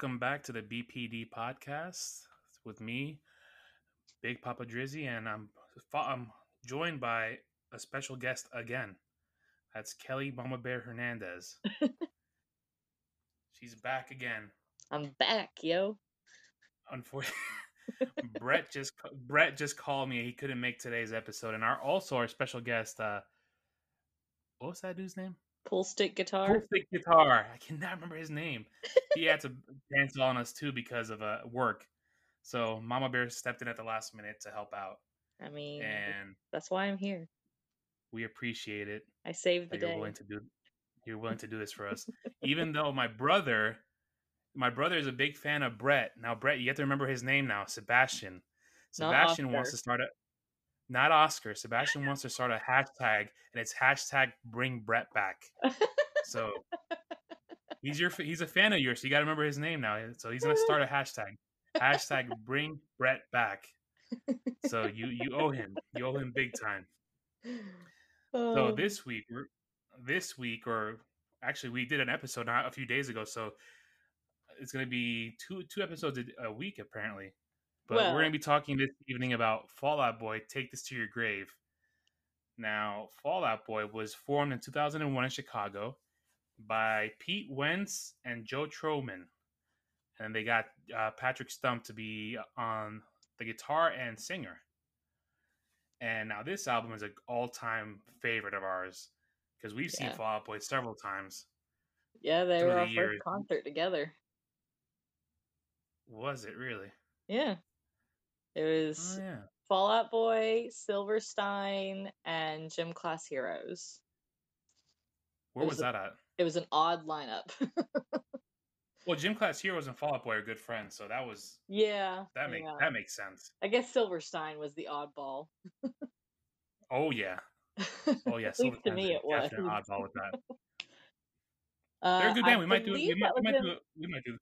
Welcome back to the BPD podcast with me, Big Papa Drizzy, and I'm I'm joined by a special guest again. That's Kelly Mama Bear Hernandez. She's back again. I'm back, yo. Unfortunately, Brett just Brett just called me. He couldn't make today's episode, and our also our special guest. uh What was that dude's name? Pull stick guitar. Pull stick guitar. I cannot remember his name. He had to cancel on us too because of uh, work. So Mama Bear stepped in at the last minute to help out, I mean, and that's why I'm here. we appreciate it. I saved the that you're day. willing to do you're willing to do this for us. Even though my brother my brother is a big fan of Brett. Now Brett, you have to remember his name now, Sebastian. Sebastian wants to start a not Oscar. Sebastian wants to start a hashtag and it's hashtag bring Brett back. So he's your he's a fan of yours, so you gotta remember his name now. So he's gonna start a hashtag. Hashtag bring Brett back. So you you owe him. You owe him big time. So Oh, this week, this week, or actually, we did an episode not a few days ago. So it's going to be two two episodes a week apparently. But we're going to be talking this evening about Fall Out Boy. Take this to your grave. Now, Fall Out Boy was formed in 2001 in Chicago by Pete Wentz and Joe Trohman, and they got uh, Patrick Stump to be on the guitar and singer. And now this album is an all-time favorite of ours because we've seen Yeah. Fall Out Boy several times. yeah, they were the our years. first concert together. Was it really? Yeah. It was Oh yeah. Fall Out Boy, Silverstein, and Gym Class Heroes. Where It was was a- that at? It was an odd lineup. Well, Gym Class Heroes and Fall Out Boy are good friends, so that was yeah. that makes yeah. that makes sense. I guess Silverstein was the oddball. Oh yeah. Oh yeah. At least to me it was. oddball with that. Uh, They're a good I band. We might do. We believe might, that we might do. We might do. What?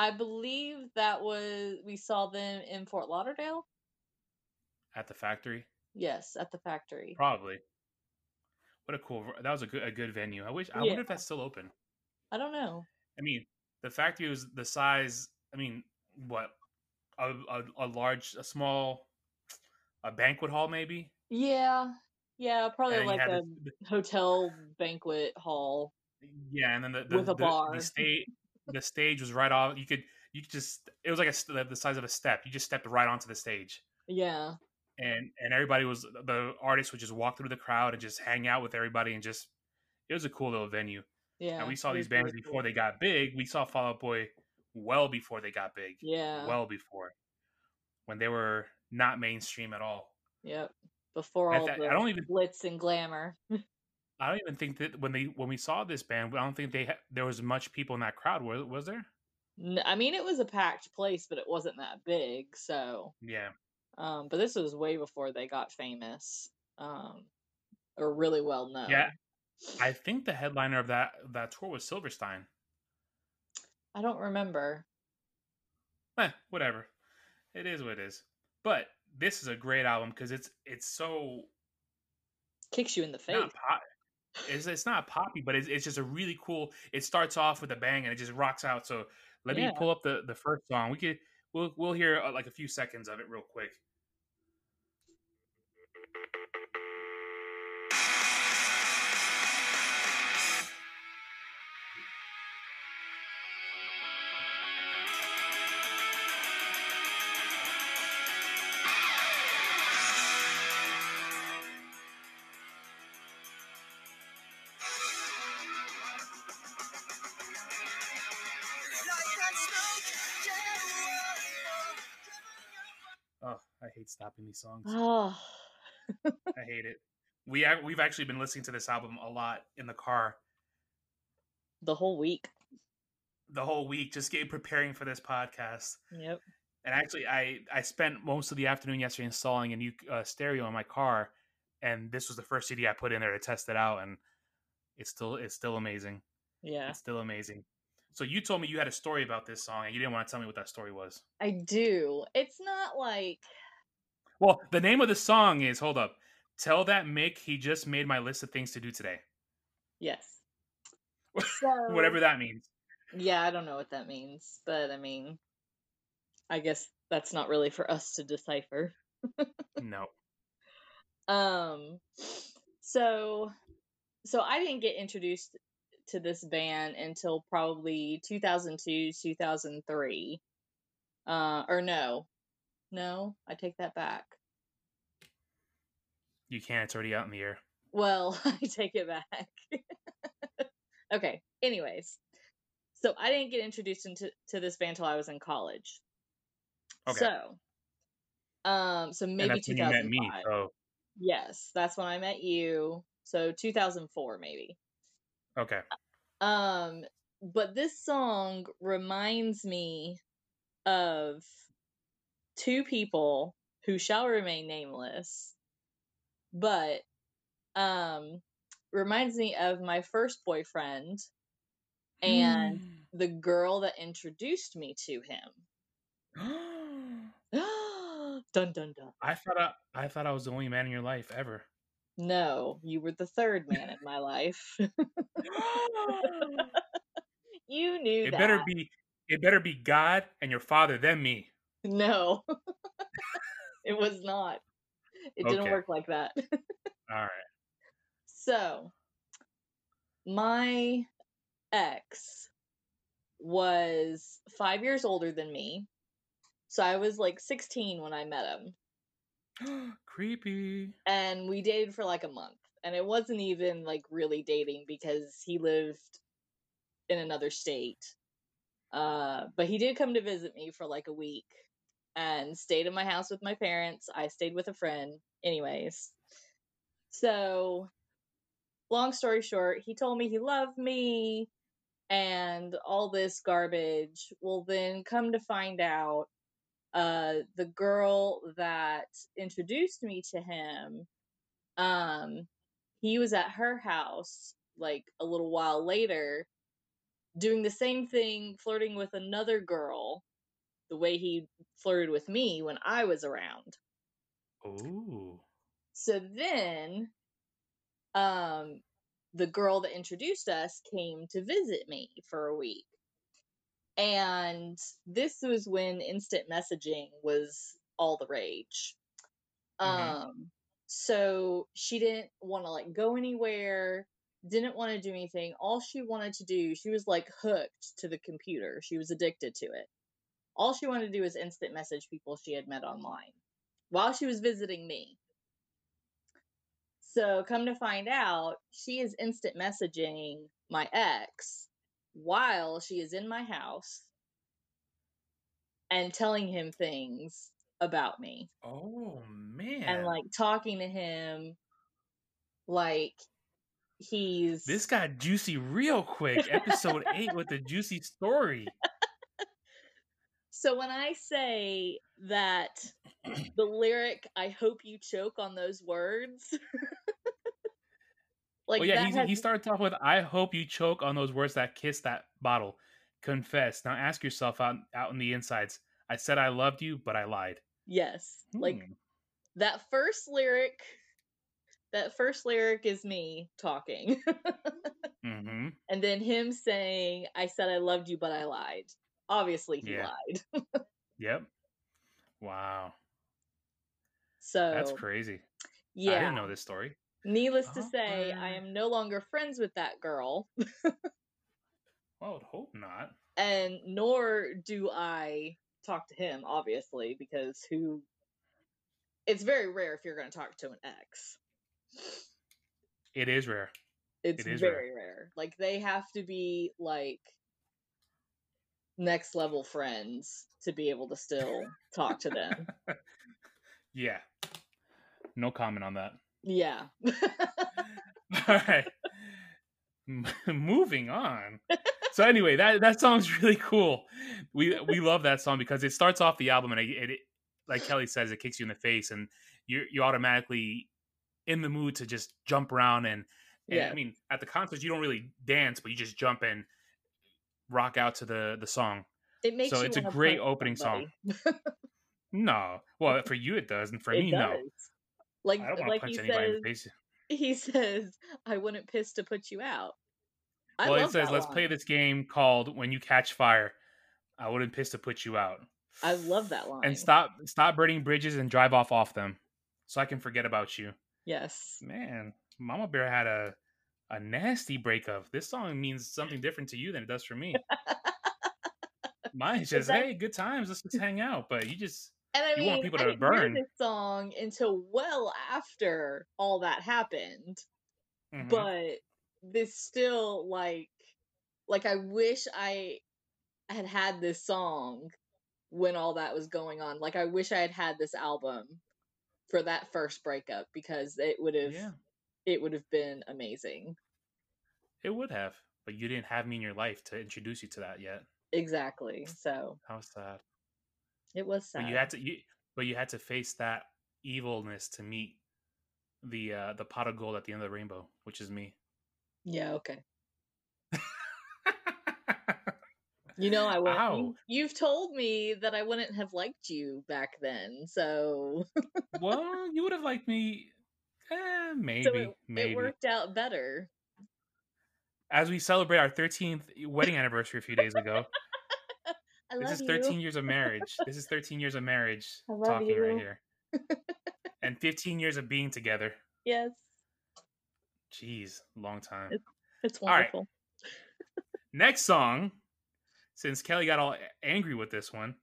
I believe that was we saw them in Fort Lauderdale. At the factory? Yes, at the factory. Probably. What a cool. That was a good a good venue. I wish. I Yeah. wonder if that's still open. I don't know. I mean, the factory was the size. I mean, what? A a, a large, a small, a banquet hall maybe. Yeah, yeah, probably And like a the- hotel banquet hall. Yeah, and then the the, With a the, bar. the stage the stage was right off. You could you could just it was like a the size of a step. You just stepped right onto the stage, Yeah, and and everybody was the artists would just walk through the crowd and just hang out with everybody and just it was a cool little venue. yeah. and we saw these bands really before cool. they got big. We saw Fall Out Boy well before they got big. Yeah. well before when they were not mainstream at all. Yep. Before I all th- the I don't even glitz and glamour. I don't even think that when they when we saw this band, I don't think they ha- there was much people in that crowd. Was, was there? I mean, it was a packed place, but it wasn't that big. So, Yeah. um, but this was way before they got famous, um, or really well known. Yeah. I think the headliner of that that tour was Silverstein. I don't remember. Eh, whatever. It is what it is. But this is a great album because it's it's so Kicks you in the face. not. It's, it's not poppy, but it's, it's just a really cool. It starts off with a bang and it just rocks out. So let me pull up the the first song. We could we'll we'll hear uh, like a few seconds of it real quick. Stopping these songs. Oh, I hate it. We we've actually been listening to this album a lot in the car the whole week. the whole week, just getting preparing for this podcast. Yep. And actually, I I spent most of the afternoon yesterday installing a new uh, stereo in my car, and this was the first CD I put in there to test it out, and it's still it's still amazing. Yeah, It's still amazing. So you told me you had a story about this song, and you didn't want to tell me what that story was. I do. It's not like Well, the name of the song is hold up. Tell that Mick he just made my list of things to do today. yes. So Whatever that means. Yeah, I don't know what that means, but I mean, I guess that's not really for us to decipher. No. Um, so, so I didn't get introduced to this band until probably 2002, 2003. Uh, or no, no, I take that back. You can't. It's already out in the air. Well, I take it back. okay. Anyways, so I didn't get introduced into to this band until I was in college. Okay. So, um, so maybe that's when you met 2005. me. So Yes, that's when I met you. So 2004 maybe. okay. Um, but this song reminds me of two people who shall remain nameless, but um reminds me of my first boyfriend and the girl that introduced me to him. dun dun dun. I thought I, I thought I was the only man in your life ever. No, you were the third man in my life. you knew it that. better be it better be God and your father then me. No, it was not. It didn't work like that. All right. so, my ex was five years older than me. So I was like 16 when I met him. Creepy. And we dated for like a month. And it wasn't even like really dating because he lived in another state. Uh, but he did come to visit me for like a week and stayed in my house with my parents. I stayed with a friend, anyways. So, long story short, he told me he loved me and all this garbage. Well, then come to find out, uh, the girl that introduced me to him, um, he was at her house like a little while later doing the same thing, flirting with another girl the way he flirted with me when I was around. Ooh. So then, um, the girl that introduced us came to visit me for a week. And this was when instant messaging was all the rage. Mhm. Um, so she didn't want to like go anywhere, didn't want to do anything. All she wanted to do, she was like hooked to the computer. She was addicted to it. All she wanted to do was instant message people she had met online while she was visiting me. So, come to find out, she is instant messaging my ex while she is in my house and telling him things about me Oh man. and like talking to him like he's this got juicy real quick. Episode eight with the juicy story. So when I say that the lyric "I hope you choke on those words," like well, yeah, has, he started off with, "I hope you choke on those words that kiss that bottle." Confess. Now ask yourself out out in the insides. I said I loved you, but I lied. yes, like Hmm. that first lyric. That first lyric is me talking, Mm-hmm. and then him saying, "I said I loved you, but I lied." Obviously, he Yeah. lied. Yep. Wow. So That's crazy. yeah. I didn't know this story. Needless to uh-huh. say, I am no longer friends with that girl, Well, I would hope not. and nor do I talk to him, obviously, because who. It's very rare if you're going to talk to an ex. It is rare. It's It is rare. very rare. Like, they have to be, like, next level friends to be able to still talk to them. Yeah. No comment on that. Yeah. All right. M- Moving on. So anyway, that that song's really cool. We we love that song because it starts off the album and it, it like Kelly says, it kicks you in the face and you you automatically in the mood to just jump around and, and yeah. I mean at the concerts you don't really dance, but you just jump and rock out to the the song. It makes so it's a great opening song. No, well for you it does, and for it me does. no. Like, I don't like punch he anybody in says, the face. he says, I wouldn't piss to put you out. I well, it says, "Let's play this game called When You Catch Fire." I wouldn't piss to put you out, I love that line. and stop stop burning bridges and drive off off them, so I can forget about you. Yes. Man, Mama Bear had a a nasty breakup. This song means something different to you than it does for me. Mine's just, that- hey, good times, let's just hang out. But you just And I You mean, want people I to didn't hear burn. this song until well after all that happened. mhm. but this still like like i wish i had had this song when all that was going on like i wish i had had this album for that first breakup because it would have yeah, it would have been amazing it would have, but you didn't have me in your life to introduce you to that yet. exactly so How sad. it was sad But you had to, you, but you had to face that evilness to meet the uh the pot of gold at the end of the rainbow, which is me. yeah okay you know i wouldn't you've told me that i wouldn't have liked you back then so well, you would have liked me. Eh, maybe, so it, maybe. it worked out better As we celebrate our 13th wedding anniversary a few days ago, I this is you. 13 years of marriage. This is 13 years of marriage talking you. right here, and 15 years of being together. Yes, Jeez, long time. it's right. wonderful. Next song, since Kelly got all angry with this one,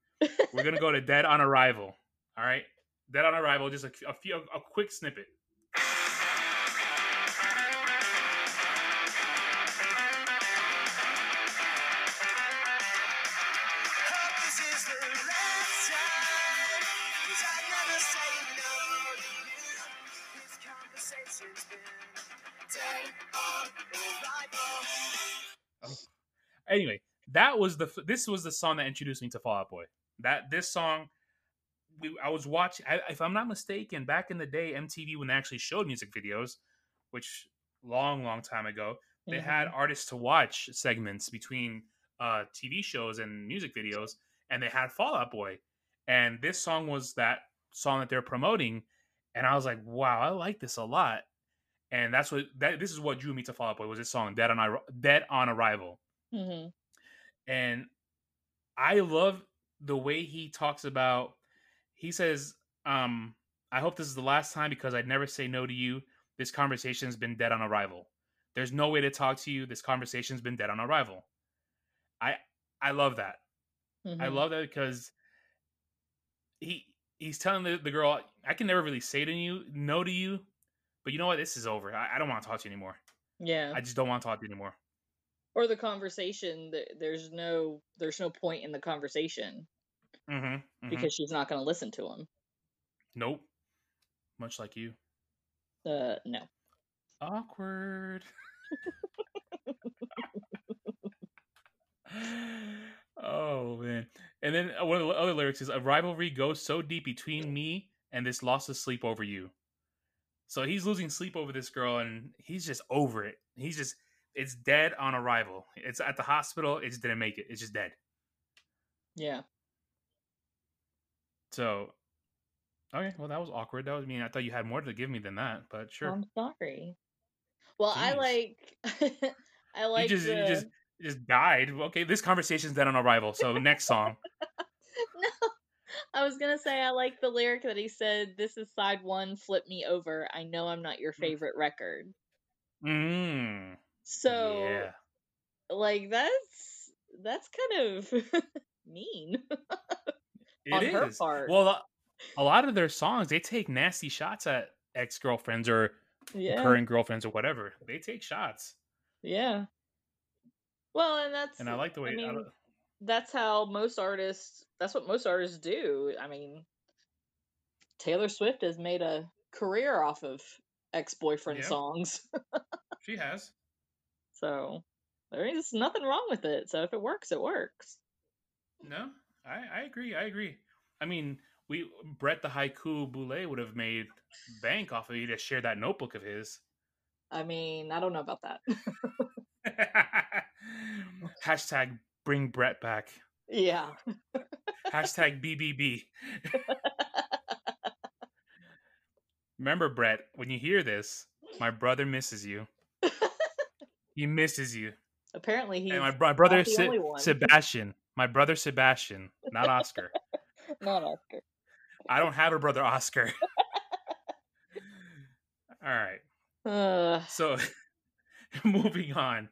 we're gonna go to Dead on Arrival. All right, Dead on Arrival. Just a, a few, a quick snippet. That was the this was the song that introduced me to Fall Out Boy. That this song, we I was watching. I, if I'm not mistaken, back in the day, MTV when they actually showed music videos, which long, long time ago, they had Mhm. artists to watch segments between uh, TV shows and music videos, and they had Fall Out Boy, and this song was that song that they're promoting, and I was like, wow, I like this a lot, and that's what that this is what drew me to Fall Out Boy was this song, Dead on Dead on Arrival, Mhm. And I love the way he talks about. He says, um, "I hope this is the last time because I'd never say no to you. This conversation's been dead on arrival. There's no way to talk to you. This conversation's been dead on arrival." I I love that. I Mhm. love that because he he's telling the, the girl, "I can never really say to you no to you, but you know what? This is over. I, I don't want to talk to you anymore. Yeah. I just don't want to talk to you anymore." Or the conversation. There's no. There's no point in the conversation Mm-hmm, because she's not going to listen to him. nope. Much like you. Uh, no. Awkward. oh man. And then uh, one of the other lyrics is a rivalry goes so deep between me and this loss of sleep over you. So he's losing sleep over this girl and he's just over it. He's just it's dead on arrival. It's at the hospital, it just didn't make it. It's just dead. Yeah. So Okay, well that was awkward. That was mean I thought you had more to give me than that, but sure. I'm sorry. Well, I like. I like you just the. you just you just died. Okay, this conversation's dead on arrival. So next song. no. I was gonna say I like the lyric that he said. This is side one. Flip me over. I know I'm not your Mm. favorite record. Mm. So yeah. like that's that's kind of mean It on her part. Well, a- lot of their songs, they take nasty shots at ex girlfriends or yeah current girlfriends or whatever. They take shots, yeah well and that's and I like the way. I I mean, don't- that's how most artists that's what most artists do i mean taylor swift has made a career off of ex-boyfriend Yeah. songs she has. So there is nothing wrong with it so if it works it works No, I, I agree. I agree. I mean, we Brett the haiku boule would have made bank off of you to share that notebook of his. i mean i don't know about that Hashtag bring Brett back. yeah Hashtag BBB. Remember, Brett, when you hear this, my brother misses you. He misses you. Apparently, he's and my, my brother the Se- only one. Sebastian. My brother Sebastian, not Oscar. not Oscar. I don't have a brother Oscar. All right. Uh, So moving on.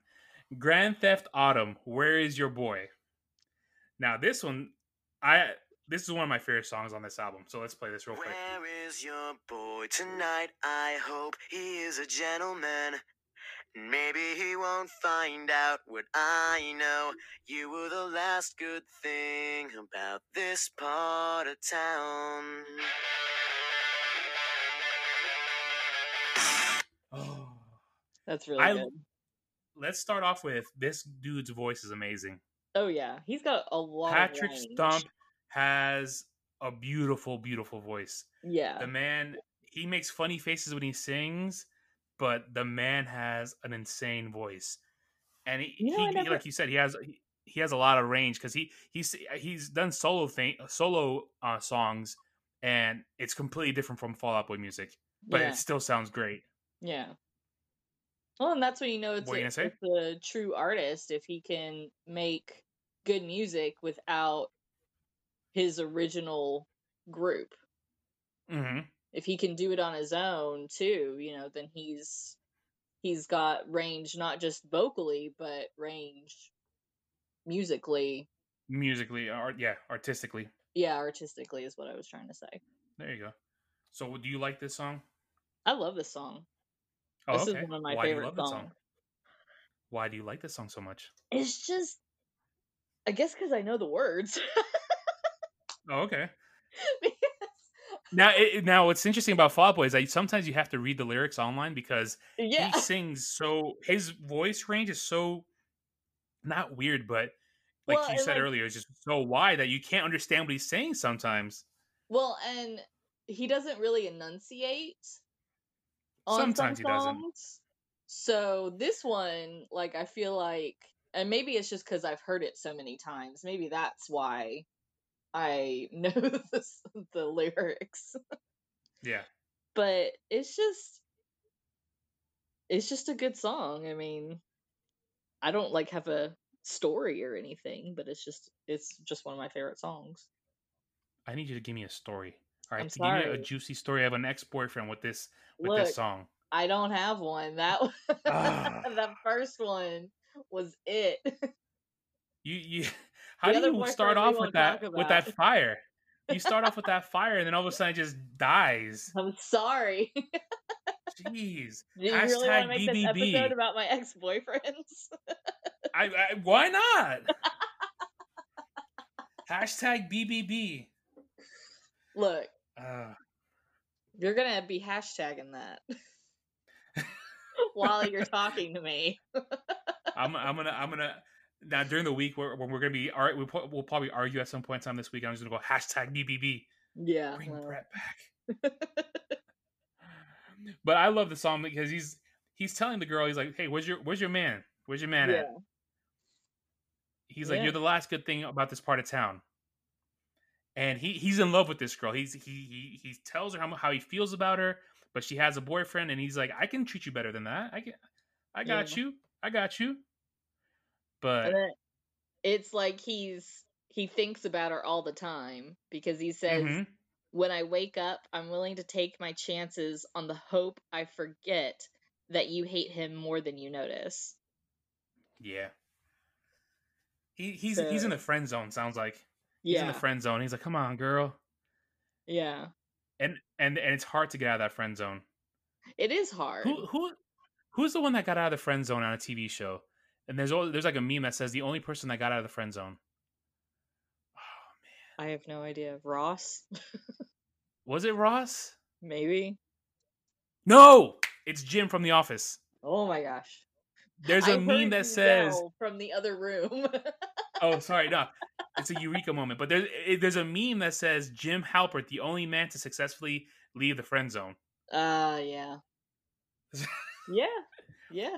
Grand Theft Autumn, Where is Your Boy? Now this one I this is one of my favorite songs on this album. So let's play this real quick. Where is your boy tonight? I hope he is a gentleman. Maybe he won't find out what I know. You were the last good thing about this part of town. Oh. that's really I- good. Let's start off with this dude's voice is amazing. Oh yeah, he's got a lot. Patrick of. Stump has a beautiful, beautiful voice. Yeah, The man, he makes funny faces when he sings, but the man has an insane voice. And he, You know, he, never- like you said, he has he, he has a lot of range because he he's he's done solo thing solo uh, songs, and it's completely different from Fall Out Boy music, but yeah, it still sounds great. yeah. Well, and that's when you know it's a, you gonna say? it's a true artist if he can make good music without his original group. hmm If he can do it on his own too, you know, then he's he's got range not just vocally but range musically. Musically, art, yeah, artistically. Yeah, artistically is what I was trying to say. There you go. So, do you like this song? I love this song. Oh, this okay. is one of my Why favorite songs. song? Why do you like this song so much? It's just, I guess, because I know the words. Oh, okay. Now, it, now, what's interesting about Fall Out Boy is that sometimes you have to read the lyrics online because yeah, he sings so his voice range is so not weird, but like Well, you said like- earlier, it's just so wide that you can't understand what he's saying sometimes. well, and he doesn't really enunciate. On Sometimes some he doesn't. So this one, like, I feel like, and maybe it's just because I've heard it so many times. Maybe that's why I know the, the lyrics. Yeah. but it's just it's just a good song. I mean, I don't like have a story or anything, but it's just it's just one of my favorite songs. I need you to give me a story. All right, give me a juicy story of an ex boyfriend with this with Look, this song. I don't have one. That Ah. the first one was it. You you how do you start off with that with that fire? You start off with that fire and then all of a sudden it just dies. I'm sorry. Jeez. Do you really want to make this episode about my ex boyfriends? I, I why not? Hashtag BBB. Look, Uh, you're gonna be hashtagging that while you're talking to me. I'm I'm gonna I'm gonna now during the week where, when we're gonna be all right we'll, we'll probably argue at some point in time this week. I'm just gonna go hashtag BBB. Yeah. Bring well, Brett back. but I love the song because he's he's telling the girl he's like, hey, where's your where's your man? Where's your man yeah. at? He's like, you're the last good thing about this part of town. And he he's in love with this girl. He's he he he tells her how how he feels about her, but she has a boyfriend, and he's like, I can treat you better than that. I can, I got Yeah. you. I got you. But it's like he's he thinks about her all the time because he says, Mhm. "When I wake up, I'm willing to take my chances on the hope I forget that you hate him more than you notice." yeah, he he's he's in the friend zone. Sounds like he's in the friend zone. He's like, come on, girl, yeah. and and and it's hard to get out of that friend zone. It is hard. Who who who's the one that got out of the friend zone on a TV show? And there's al- there's like a meme that says the only person that got out of the friend zone. Oh, man. I have no idea. Ross? Was it Ross? Maybe. No, it's Jim from The Office. Oh my gosh. There's I a meme that says, from the other room. "Oh, sorry, no, it's a eureka moment." But there's it, there's a meme that says Jim Halpert, the only man to successfully leave the friend zone. uh yeah. yeah. Yeah.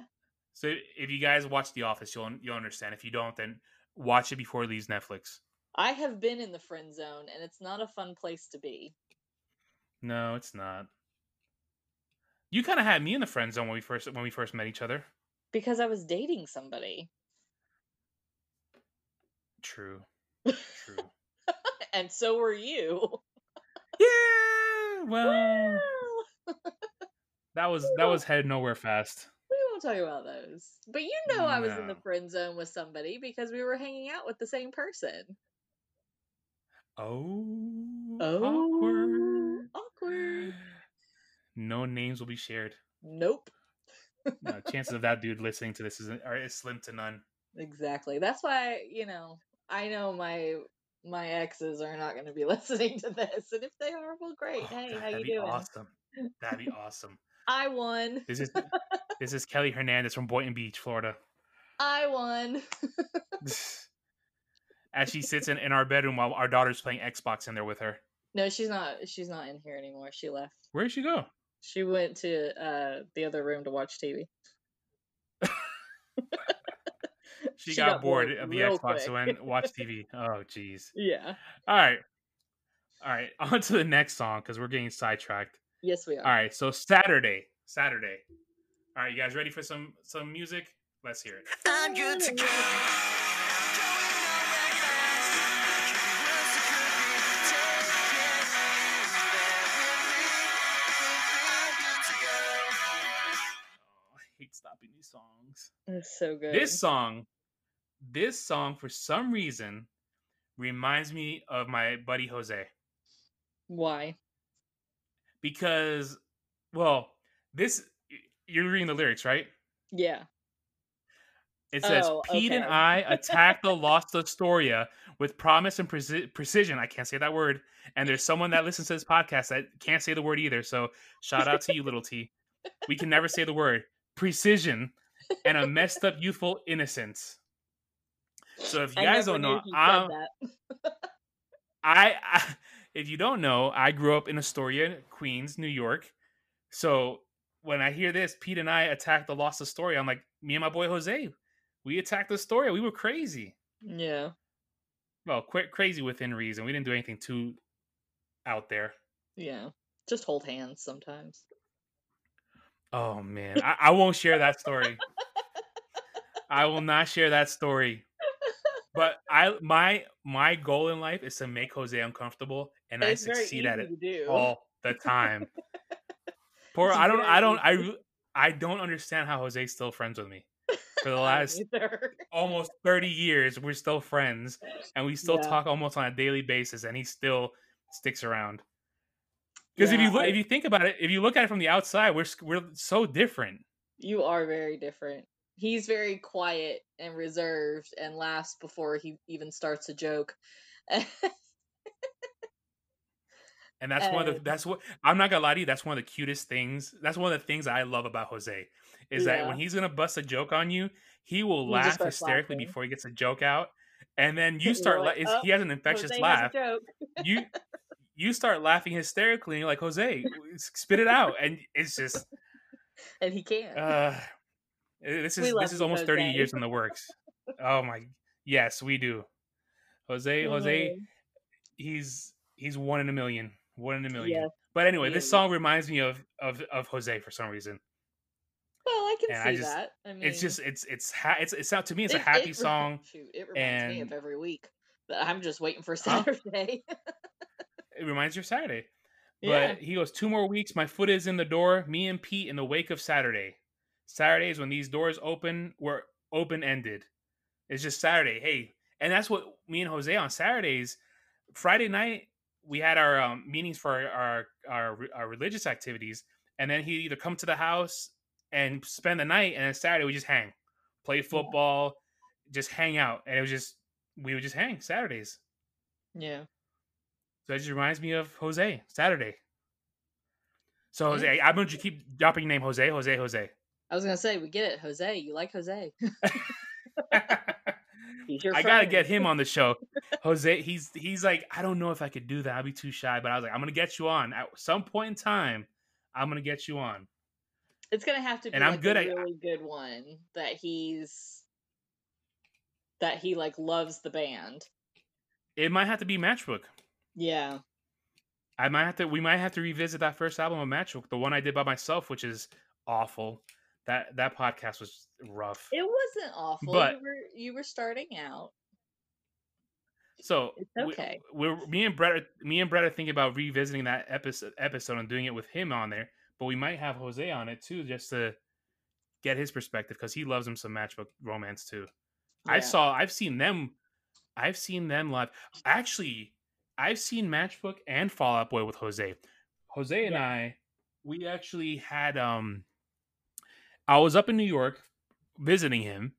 So if you guys watch The Office, you'll you'll understand. If you don't, then watch it before it leaves Netflix. I have been in the friend zone and it's not a fun place to be. No, it's not. You kind of had me in the friend zone when we first when we first met each other. Because I was dating somebody. True. True. and so were you. yeah. Well, Well, that was that was headed nowhere fast. Won't talk about those. But you know I was in the friend zone with somebody because we were hanging out with the same person. Oh. Oh, Awkward. awkward. No names will be shared. Nope. No, chances of that dude listening to this is are is slim to none. Exactly. That's why, you know, I know my my exes are not going to be listening to this, and if they are, well, great. Oh, hey, how you that'd be doing? awesome. That'd be awesome. I won. This is this is Kelly Hernandez from Boynton Beach, Florida. I won. As she sits in, in our bedroom while our daughter's playing Xbox in there with her. no, she's not. She's not in here anymore. She left. Where did she go? She went to uh the other room to watch TV. She, She got, got bored bored of the Xbox quick. and went watch TV. Oh, jeez. Yeah. All right. All right. On to the next song because we're getting sidetracked. Yes, we are. All right. So Saturday. Saturday. All right. You guys ready for some some music? Let's hear it. I'm good to go. Oh, hate stopping these songs. It's so good. This song, this song for some reason reminds me of my buddy Jose Why? Because, well, this you're reading the lyrics, right? Yeah. It says, Oh, Pete and. I attack the Lost Astoria with promise and preci- precision. I can't say that word. And there's someone that listens to this podcast that can't say the word either. So shout out to you, little T. We can never say the word precision and a messed up youthful innocence. So if you I guys don't know, I'm, that. I, I if you don't know, I grew up in Astoria, Queens, New York. So when I hear this, Pete and I attacked the Lost Astoria. I'm like, me and my boy Jose, we attacked Astoria. We were crazy. Yeah. Well, qu- crazy within reason. We didn't do anything too out there. Yeah. Just hold hands sometimes. Oh man, I, I won't share that story. I will not share that story. But I my my goal in life is to make Jose uncomfortable, and I it's very succeed at it all the time. Poor, I don't, I don't, I, I don't understand how Jose's still friends with me. For the last almost thirty years, we're still friends, and we still Yeah. talk almost on a daily basis, and he still sticks around. Because if you look, I- if you think about it, if you look at it from the outside, we're we're so different. You are very different. He's very quiet and reserved and laughs before he even starts a joke. And that's one of the that's what I'm not gonna lie to you. That's one of the cutest things. That's one of the things I love about Jose is that when he's gonna bust a joke on you, he will He laugh hysterically laughing. before he gets a joke out, and then you start. like, "Oh, he has an infectious Jose laugh. You you start laughing hysterically, and you're like Jose, spit it out, and it's just and he can't. uh, this is this is almost thirty years in the works. Oh my, yes, we do. Jose, Jose, Mhm. he's he's one in a million, one in a million. Yes, But anyway, he this song reminds me of of of Jose for some reason. Well, I can And see I just- that. I mean, It's just it's it's ha- it's it's out to me. It's a happy it- song. Shoot, it reminds me of every week that I'm just waiting for Huh? Saturday. It reminds you of Saturday. yeah, But he goes two more weeks. My foot is in the door. Me and Pete in the wake of Saturday. Saturdays when these doors open were open ended. It's just Saturday. Hey, and that's what me and Jose on Saturdays. Friday night we had our um, meetings for our, our our our religious activities, and then he'd either come to the house and spend the night, and then Saturday we just hang, play football, just hang out, and it was just we would just hang Saturdays. yeah. So that just reminds me of Jose Saturday. So Yeah. Jose, I'm gonna keep dropping your name, Jose, Jose, Jose. I was gonna say we get it, Jose. You like Jose? He's your I gotta get him on the show. Jose, he's he's like, I don't know if I could do that. I'd be too shy. But I was like, I'm gonna get you on at some point in time. I'm gonna get you on. It's gonna have to be And I'm like good a at- really good one that he's that he like loves the band. It might have to be Matchbook. Yeah. I might have to. We might have to revisit that first album of Matchbook, the one I did by myself, which is awful. That that podcast was rough. It wasn't awful. But- you were you were starting out. So It's okay. We're me and Brett. Are, me and Brett are thinking about revisiting that episode episode and doing it with him on there. But we might have Jose on it too, just to get his perspective because he loves him some matchbook romance too. I saw. I've seen them. I've seen them live. Actually, I've seen Matchbook and Fall Out Boy with Jose. Jose and Yeah. I, we actually had. Um, I was up in New York visiting him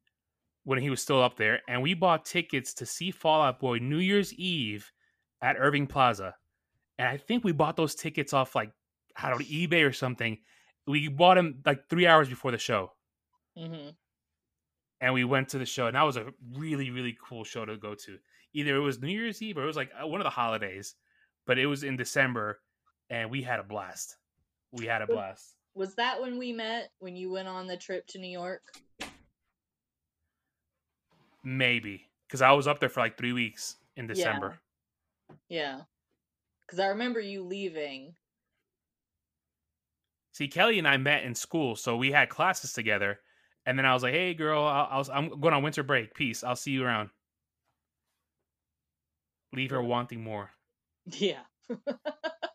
when he was still up there, and we bought tickets to see Fall Out Boy New Year's Eve at Irving Plaza. And I think we bought those tickets off like I don't know eBay or something. We bought them like three hours before the show. Hmm and we went to the show and that was a really really cool show to go to. Either it was new year's eve or it was like uh, one of the holidays but it was in december and we had a blast. We had a blast Was that when we met? When you went on the trip to New York? maybe because i was up there for like three weeks in december Yeah. Because I remember you leaving. see kelly and i met in school so we had classes together and then i was like hey girl I'll, I'll, i'm going on winter break peace i'll see you around leave her wanting more Yeah.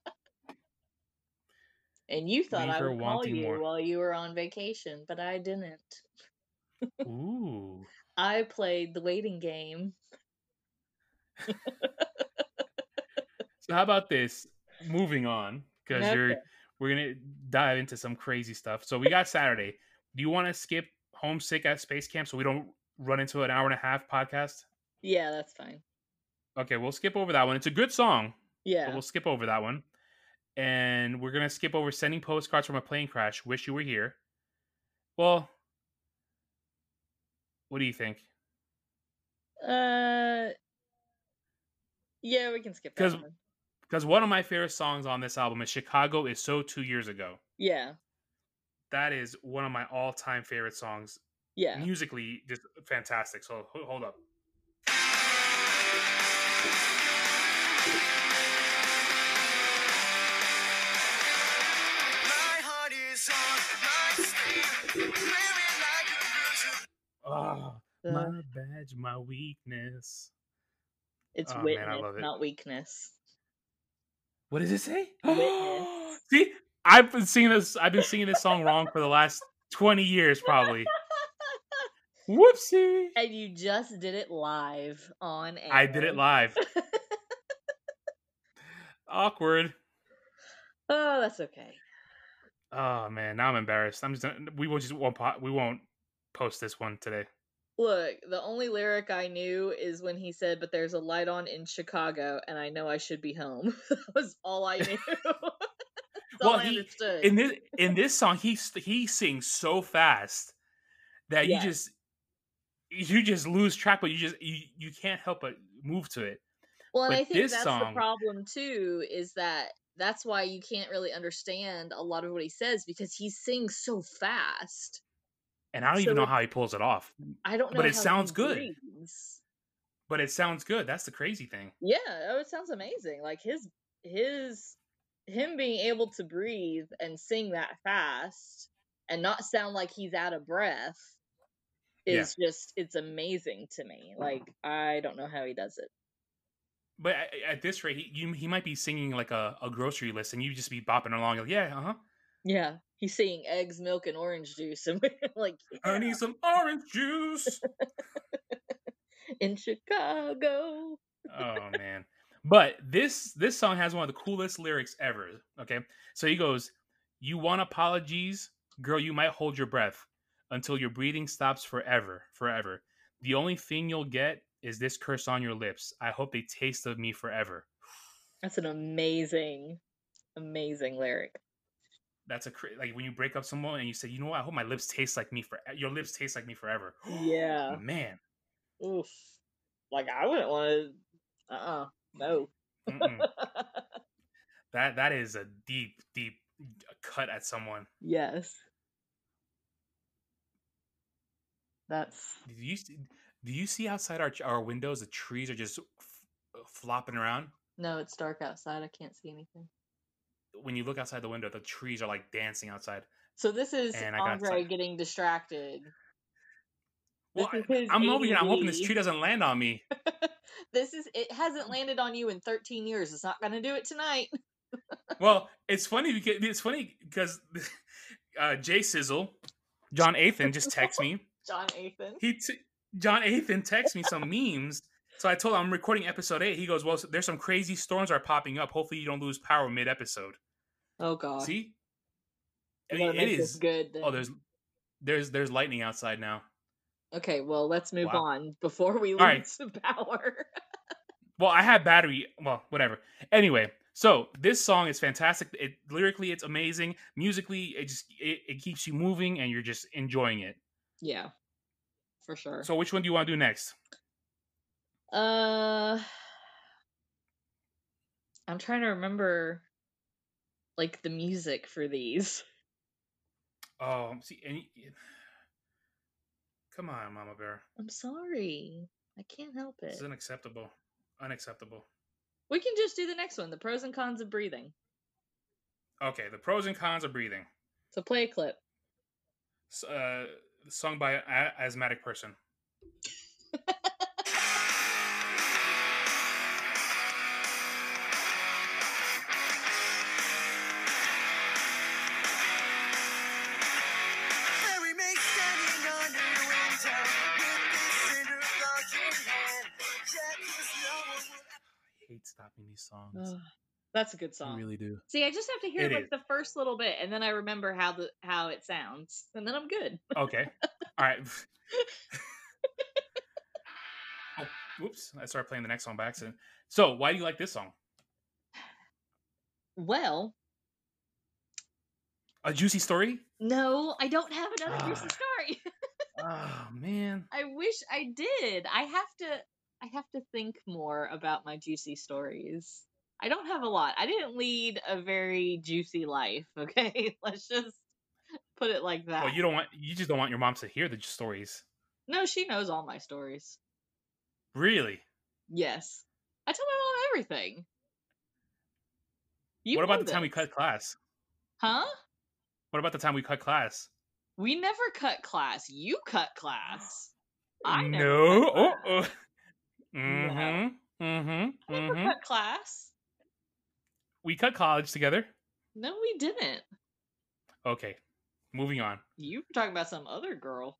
and you thought I would call you more. while you were on vacation, but I didn't. ooh I played the waiting game. So how about this? Moving on, because you're we're gonna dive into some crazy stuff. So we got Saturday. Do you want to skip homesick at space camp so we don't run into an hour and a half podcast? Yeah, that's fine. Okay, we'll skip over that one. It's a good song, but Yeah. we'll skip over that one. And we're gonna skip over sending postcards from a plane crash. Wish you were here. Well, what do you think? Uh Yeah, we can skip that 'Cause- one. Because one of my favorite songs on this album is "Chicago Is So Two Years Ago." Yeah. That is one of my all-time favorite songs Yeah. musically just fantastic. So hold up. Oh, my badge, my weakness. it's oh, man, witness, love it. not weakness. What does it say? Witness. See, I've been singing this. I've been singing this song wrong for the last twenty years, probably. Whoopsie! and you just did it live on air. I did it live. Awkward. oh, that's okay. Oh man, now I'm embarrassed. I'm just. We will just won't. We won't post this one today. Look, the only lyric I knew is when he said, "But there's a light on in Chicago, and I know I should be home." that was all I knew. Well, I he- understood. in this in this song he he sings so fast that Yes. you just you just lose track but you just you, you can't help but move to it well, and but I think that's song- the problem too. Is that that's why you can't really understand a lot of what he says because he sings so fast. and i don't So even know it- how he pulls it off I don't know. But it how he sounds good. but it sounds good that's the crazy thing Yeah, oh, it sounds amazing. Like his his him being able to breathe and sing that fast and not sound like he's out of breath Yeah. is just it's amazing to me. Like I don't know how he does it. But at, at this rate he, you, he might be singing like a, a grocery list and you just be bopping along like yeah uh-huh. Yeah, he's singing eggs, milk, and orange juice, and we're like, i need some orange juice. In Chicago. oh man. But this this song has one of the coolest lyrics ever okay? So he goes you want apologies? Girl you might hold your breath until your breathing stops forever forever. The only thing you'll get is this curse on your lips i hope they taste of me forever That's an amazing, amazing lyric. that's a cra- like when you break up someone and you say you know what i hope my lips taste like me for your lips taste like me forever Yeah. man Oof. Like I wouldn't want to. Uh. uh No. That that is a deep deep cut at someone yes. That's Do you see, do you see outside our our windows the trees are just f- flopping around? no. It's dark outside. I can't see anything. When you look outside the window, the trees are like dancing outside. So this is And I got Andre getting distracted. Well, This is I- his I'm over here. I'm hoping this tree doesn't land on me. this is it hasn't landed on you in 13 years. It's not gonna do it tonight. Well, it's funny because it's funny because uh, Jay Sizzle, John Athan just texted me. John Athan. He t- Jonathan texted me some memes. So I told him I'm recording episode eight. He goes, "Well, there's some crazy storms are popping up. Hopefully, you don't lose power mid episode." Oh god. See, I mean, it is. good. Oh, there's there's there's lightning outside now. Okay, well, let's move Wow. on before we lose right. power. Well, I have battery. Well, whatever. Anyway, so this song is fantastic. It lyrically, it's amazing. Musically, it just it, it keeps you moving, and you're just enjoying it. yeah, for sure. So, which one do you want to do next? uh, I'm trying to remember, like the music for these. Oh, see, and y- come on, Mama Bear. I'm sorry, I can't help it. It's unacceptable. Unacceptable. We can just do the next one: the pros and cons of breathing. Okay, the pros and cons of breathing. So play a clip. S- Uh, sung by an asthmatic person. Mary May standing under the window with this cinder block in hand. Jack is no one will I hate stopping these songs. Ugh, that's a good song. I really do. See, I just have to hear It like is. the first little bit, and then I remember how the how it sounds, and then I'm good. Okay. All right. oh, whoops! I started playing the next song by accident. So, why do you like this song? Well, A juicy story? no, I don't have another juicy Ah. story. Oh man. I wish I did. I have to I have to think more about my juicy stories. I don't have a lot. I didn't lead a very juicy life, okay? Let's just put it like that. Well, you don't want you just don't want your mom to hear the stories. no, she knows all my stories. Really? Yes. I tell my mom everything. You what about the time we cut class? Huh? What about the time we cut class? We never cut class. You cut class. I never no. cut Oh, class. oh. Mm-hmm. Mm-hmm. I never Mm-hmm. cut class. We cut college together. No, we didn't. Okay. Moving on. You were talking about some other girl.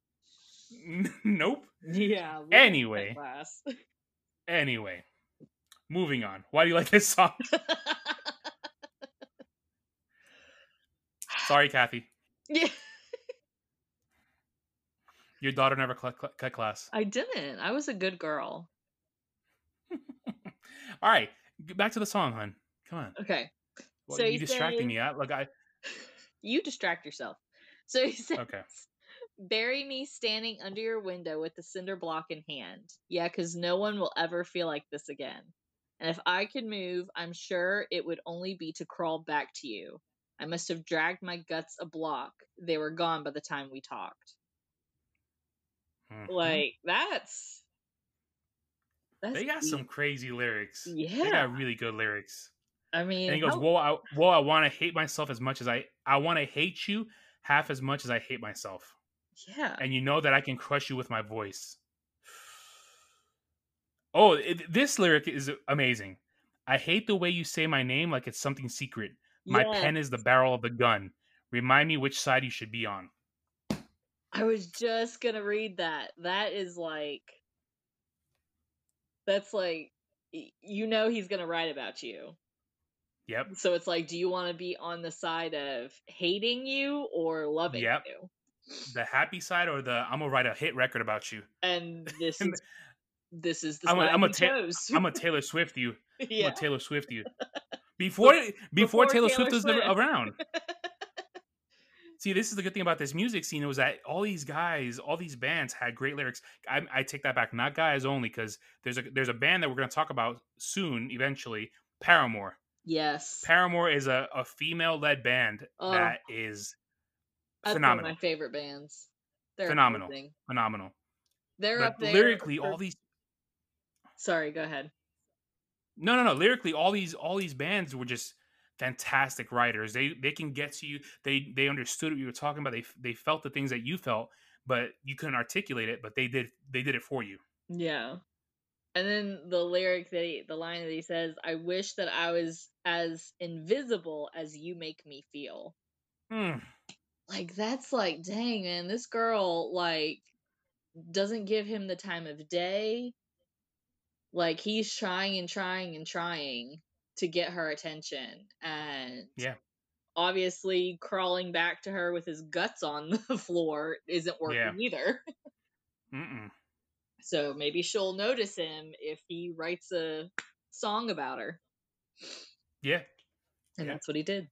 nope. Yeah. cut Anyway. class. Anyway. Moving on. Why do you like this song? Sorry, Kathy. yeah, Your daughter never cl- cl- cut class. I didn't. I was a good girl. All right. Back to the song, hun. Come on. Okay. Well, So you distracting says- me. I, like I. You distract yourself. So he says, Okay. Bury me standing under your window with the cinder block in hand. Yeah, because no one will ever feel like this again. And if I could move, I'm sure it would only be to crawl back to you. I must have dragged my guts a block. They were gone by the time we talked. Mhm. Like, that's. that's they got deep. some crazy lyrics. Yeah, They got really good lyrics. I mean, And he goes, how- "Whoa, I, whoa, I want to hate myself as much as I, I want to hate you half as much as I hate myself. yeah. And you know that I can crush you with my voice." Oh, it, this lyric is amazing. I hate the way you say my name like it's something secret. My pen is the barrel of the gun. Remind me which side you should be on. I was just gonna read that. That is like that's like you know he's gonna write about you. Yep. So it's like, do you want to be on the side of hating you or loving Yep. you? The happy side or the I'm gonna write a hit record about you. And this is this is the I'm a- I'm a ta- I'm a Taylor Swift you. I'm yeah. a Taylor Swift you. Before before, before Taylor, Taylor Swift was never around. See, this is the good thing about this music scene was that all these guys, all these bands had great lyrics. I, I take that back, not guys only, because there's a there's a band that we're going to talk about soon, eventually. Paramore. Yes. Paramore is a, a female led band Oh. that is phenomenal, one of my favorite bands. They're Phenomenal. amazing. phenomenal. They're But up there. lyrically, all these Sorry, go ahead. No, no, no. Lyrically, all these all these bands were just fantastic writers. They they can get to you. They they understood what you were talking about. They they felt the things that you felt, but you couldn't articulate it. But they did. They did it for you. Yeah. And then the lyric that he, the line that he says, "I wish that I was as invisible as you make me feel." Hmm. Like that's like, dang man, this girl like doesn't give him the time of day. Like he's trying and trying and trying to get her attention and Yeah. obviously crawling back to her with his guts on the floor isn't working Yeah. either. Mm-mm. So maybe she'll notice him if he writes a song about her. Yeah. And Yeah. that's what he did.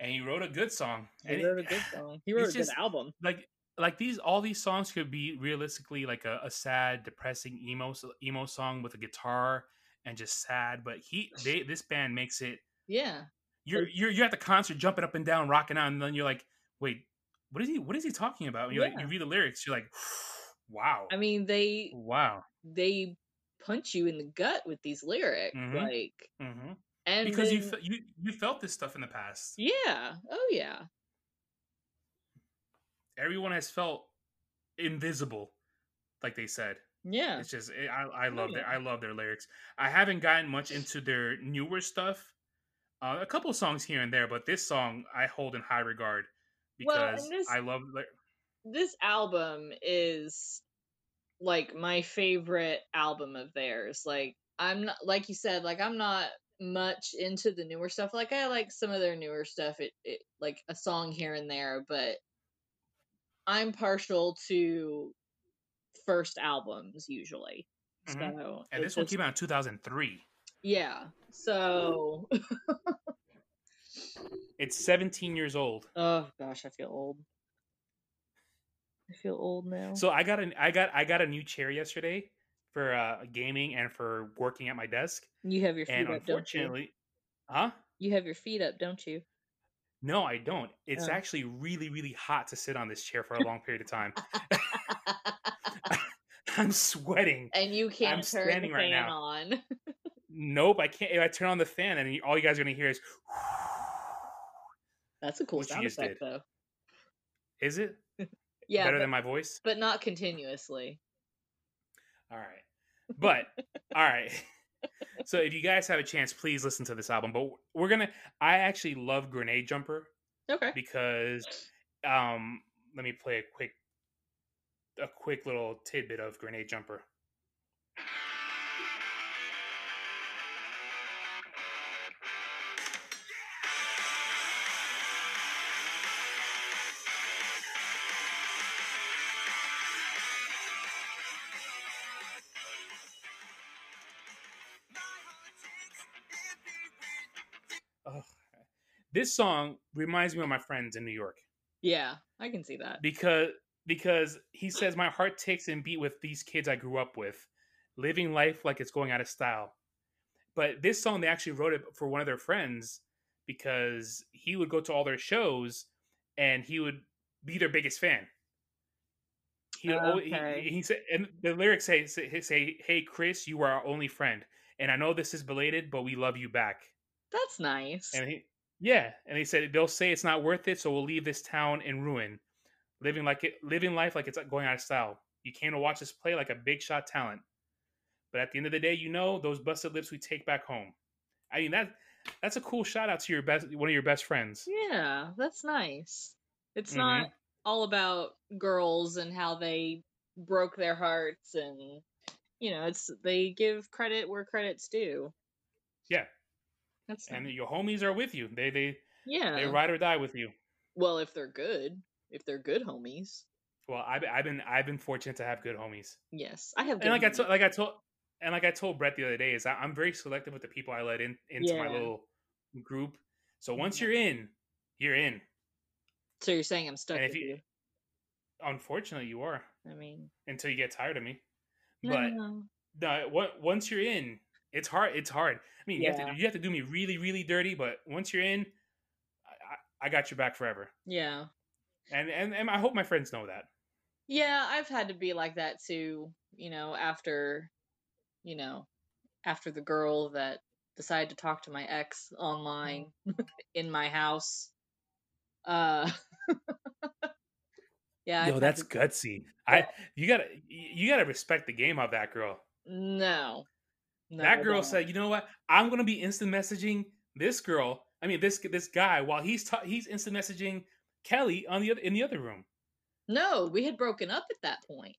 And he wrote a good song. He And wrote a good song. He wrote a it's good album. like like these all these songs could be realistically like a, a sad depressing emo emo song with a guitar and just sad but he they this band makes it Yeah. you're you're you're at the concert jumping up and down rocking out and then you're like wait what is he what is he talking about and you're like you read the lyrics you're like wow I mean, they wow they punch you in the gut with these lyrics, Mhm. like, hmm and because you fe- you you felt this stuff in the past yeah, oh yeah, everyone has felt invisible like they said yeah, It's just it, I I Oh, love their. I love their lyrics. I haven't gotten much into their newer stuff. Uh, a couple songs here and there, but this song I hold in high regard Well, because this- I love. Like, this album is like my favorite album of theirs. Like I'm not like you said, like I'm not much into the newer stuff. Like I like some of their newer stuff, it, it like a song here and there, but I'm partial to first albums usually. Mhm. So and this one just- came out in 2003. yeah. So It's 17 years old. oh gosh, I feel old. I feel old now. So I got an I got I got a new chair yesterday for uh, gaming and for working at my desk. you have your feet And up, don't you? unfortunately, huh? You have your feet up, don't you? No, I don't. It's Oh. actually really really hot to sit on this chair for a long period of time. I'm sweating. and you can't turn the standing right fan now. on. Nope, I can't. If I turn on the fan, and all you guys are gonna hear is, That's a cool sound effect, did. though. is it Yeah, better but, than my voice? but not continuously. All right, but all right. So if you guys have a chance, please listen to this album. But we're gonna. I actually love Grenade Jumper Okay. because, um, let me play a quick, a quick little tidbit of Grenade Jumper. This song reminds me of my friends in New York. Yeah, I can see that. because because he says my heart takes and beat with these kids I grew up with, living life like it's going out of style. But this song they actually wrote it for one of their friends because he would go to all their shows and he would be their biggest fan. He, al- he- he, said, and the lyrics say, say, say, "Hey Chris, you are our only friend, and I know this is belated, but we love you back." That's nice. And he, yeah, and they said they'll say it's not worth it, so we'll leave this town in ruin, living like it, living life like it's going out of style. You came to watch us play like a big shot talent, but at the end of the day, you know those busted lips we take back home. I mean that that's a cool shout out to your best one of your best friends. yeah, that's nice. It's Mhm. not all about girls and how they broke their hearts and you know, it's they give credit where credit's due. Yeah, That's and nice. your homies are with you. They they yeah. they ride or die with you. Well, if they're good, if they're good homies. Well, I've I've been I've been fortunate to have good homies. Yes, I have. Good and like I told, like I told, and like I told Brett the other day, is I, I'm very selective with the people I let in into my little group. So once Yeah. you're in, you're in. so you're saying I'm stuck with you- you? Unfortunately, you are I mean, until you get tired of me. But no. no, what once you're in, it's hard. It's hard. I mean, you have to you have to do me really really dirty, but once you're in, I, I, I got your back forever. yeah, And, and and I hope my friends know that. yeah. I've had to be like that too. You know, after, you know, after the girl that decided to talk to my ex online in my house. Uh, Yeah. Yo, I've that's to- gutsy. I you gotta you gotta respect the game of that girl. No. No that girl said, "You know what? I'm gonna be instant messaging this girl. I mean, this this guy while he's ta- he's instant messaging Kelly on the other in the other room." No, we had broken up at that point.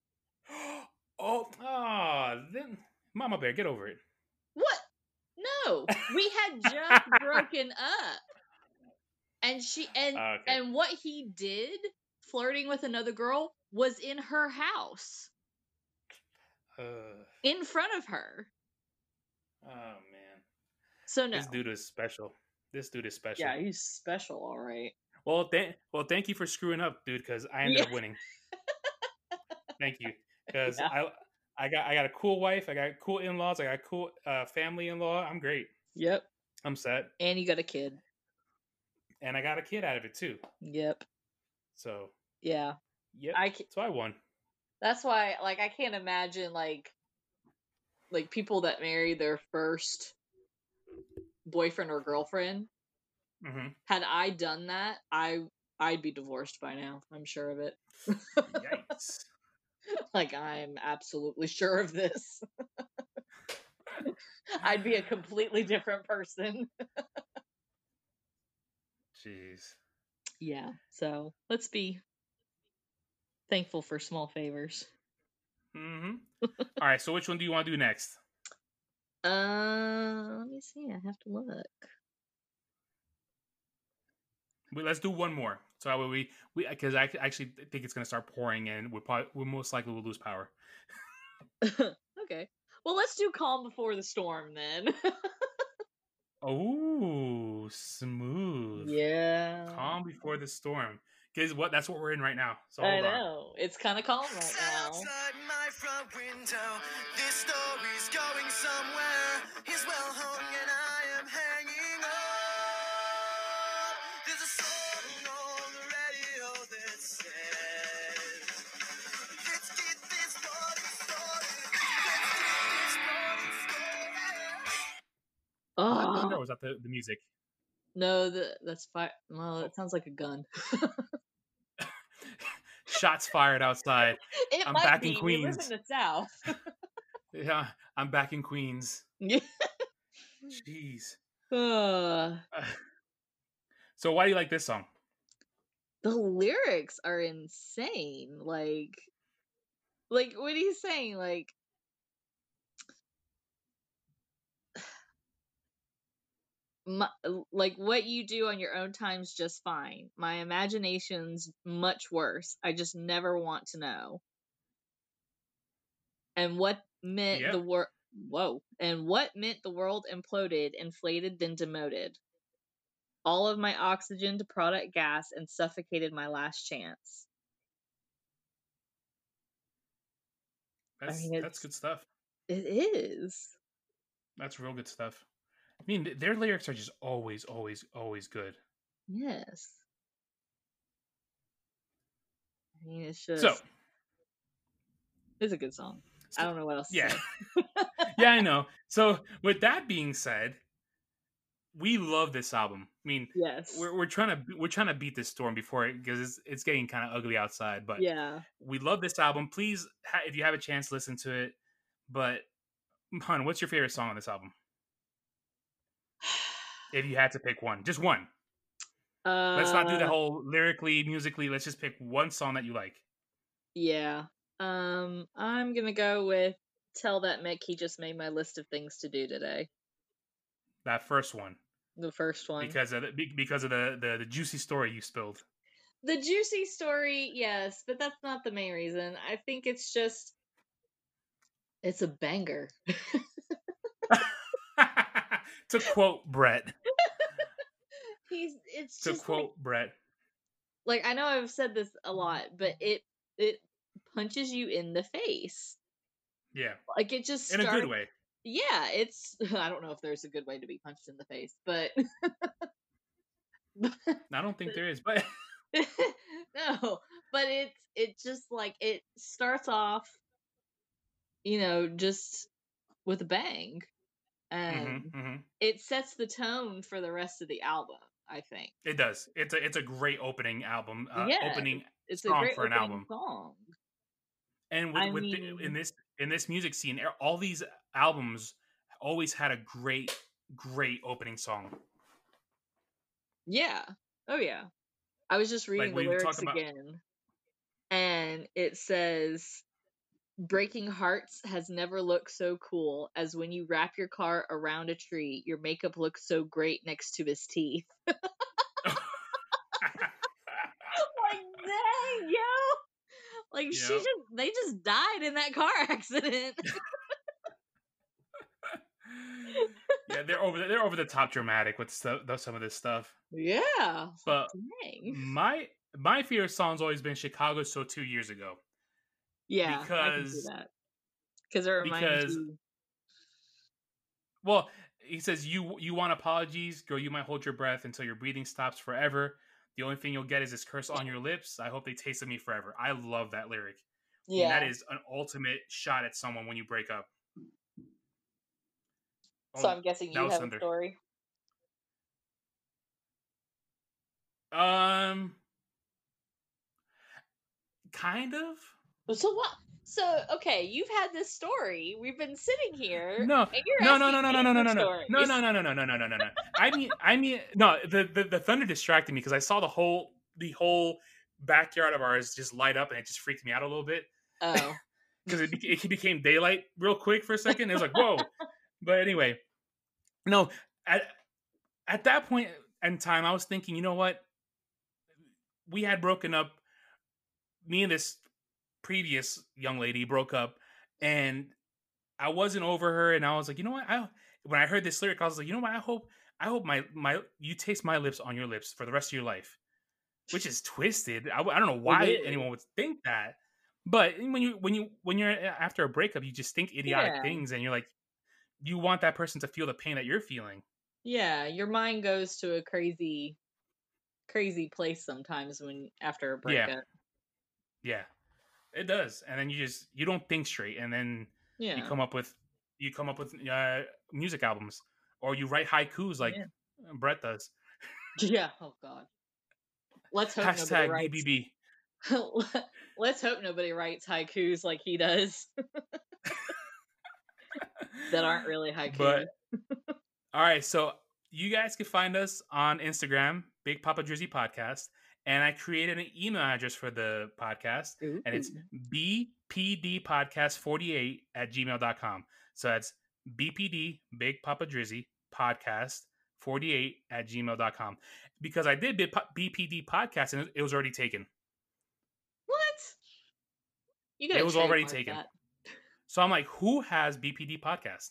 oh, oh, then Mama Bear, get over it. What? No, we had just broken up, and she and Ah, okay. and what he did, flirting with another girl, was in her house, Uh, in front of her. Oh man, So no, this dude is special. This dude is special. yeah, he's special, all right. Well, th- well, thank you for screwing up, dude, because I ended Yeah. up winning. thank you, because Yeah. I I got I got a cool wife, I got cool in laws, I got cool uh, family in law. I'm great. Yep, I'm set, and you got a kid. and I got a kid out of it too. Yep, So yeah. yep, I ca- so I won. that's why, like, I can't imagine like like people that marry their first boyfriend or girlfriend. hmm Had I done that, I I'd be divorced by now. I'm sure of it. Yikes! like I'm absolutely sure of this. I'd be a completely different person. Jeez. Yeah. So let's be thankful for small favors. Hmm All right. So which one do you want to do next? Uh, let me see. I have to look. We, let's do one more. So that way we we because I actually think it's gonna start pouring and we're probably we most likely will lose power. okay. Well, let's do calm before the storm then. Oh, smooth. yeah. Calm before the storm. Because what that's what we're in right now. So I hold on. know. It's kind of calm right now. outside my front window. This story's going somewhere. He's well hung and I am hanging on. There's a song on the radio that says, Let's get this party started. Let's get this party started. Was that thunder Oh was that the, the music? no, the that's fire. Well, it sounds like a gun. Shots fired outside. it I'm back be. in We live Queens. in the south. Yeah, I'm back in Queens. Jeez. Uh, So why do you like this song? the lyrics are insane. Like, like what he's saying, like. My, like what you do on your own time's just fine. My imagination's much worse. I just never want to know. And what meant Yep. the world? Whoa! And what meant the world imploded, inflated, then demoted. All of my oxygen to product gas and suffocated my last chance. That's mean, that's good stuff. It is. That's real good stuff. I mean, their lyrics are just always, always, always good. Yes. I mean, it's just. So, it's a good song. I don't know what else. Yeah, say. yeah, I know. So, with that being said, we love this album. I mean, Yes. we're we're trying to we're trying to beat this storm before it because it's it's getting kind of ugly outside. But yeah. we love this album. Please, ha- if you have a chance, listen to it. But, hun, what's your favorite song on this album? If you had to pick one, just one. Uh, Let's not do the whole lyrically, musically. Let's just pick one song that you like. Yeah. Um, I'm gonna go with "Tell That Mick He Just Made My List of Things to Do Today." That first one The first one. because of the, because of the, the the juicy story you spilled. The juicy story, yes, but that's not the main reason. I think it's just it's a banger. to quote Brett. He's it's To just quote like, Brett. like I know I've said this a lot, but it it punches you in the face. Yeah, Like it just in a good way. Yeah, it's I don't know if there's a good way to be punched in the face, but I don't think there is, but no, but it's it just like it starts off, you know, just with a bang, and Mhm, mhm. it sets the tone for the rest of the album. I think. it does. It's a it's a great opening album. Uh, Yeah. Opening it's a song great for an album. song. And with, I with the- in this in this music scene, all these albums always had a great great opening song. Yeah. Oh yeah. I was just reading when the lyrics about- again, and it says, "Breaking hearts has never looked so cool as when you wrap your car around a tree. Your makeup looks so great next to his teeth." like, dang, yo. Like she just they just died in that car accident. yeah, they're over the, they're over the top dramatic with some of this stuff. yeah. But Dang. my my favorite song's always been Chicago. So two years ago, Yeah. I can see because- that. Because it reminds because- you. well, he says you you want apologies, girl. You might hold your breath until your breathing stops forever. The only thing you'll get is this curse on your lips. I hope they taste of me forever. I love that lyric. Yeah. that is an ultimate shot at someone when you break up. So Oh, I'm guessing you have Thunder. a story. Um, kind of. So what? So okay, you've had this story. We've been sitting here. No, no, no, no, no, no, no, no, no, no, no, no, no, no, no, no, no, no, no. I mean, I mean, no. The, the the thunder distracted me because I saw the whole the whole backyard of ours just light up, and it just freaked me out a little bit Oh, because it, it became daylight real quick for a second. It was like whoa, but anyway, no. At at that point in time, I was thinking, you know what? We had broken up. Me and this previous young lady broke up, and I wasn't over her, and I was like, you know what? I when I heard this lyric, I was like, you know what? I hope I hope my my you taste my lips on your lips for the rest of your life, which is twisted. I, I don't know why is. anyone would think that, but when you when you when you're eh, after a breakup, you just think idiotic Yeah. things, and you're like, you want that person to feel the pain that you're feeling. yeah. Your mind goes to a crazy, crazy place sometimes when after a Yeah. breakup. Yeah, it does, and then you just you don't think straight, and then Yeah. you come up with you come up with uh, music albums, or you write haikus like Yeah. Brett does. Yeah. Oh God. Let's hope nobody Hashtag writes. BBB. Let's hope nobody writes haikus like he does that aren't really haikus. But all right, so you guys can find us on Instagram, Big Papa Drizzy Podcast, and I created an email address for the podcast, and it's Ooh. bpdpodcast48 at gmail.com. So that's bpd, Big Papa Drizzy Podcast 48 at gmail.com. Because I did BPD podcast and it was already taken. what? You It gotta was already taken. that. So I'm like, who has BPD podcast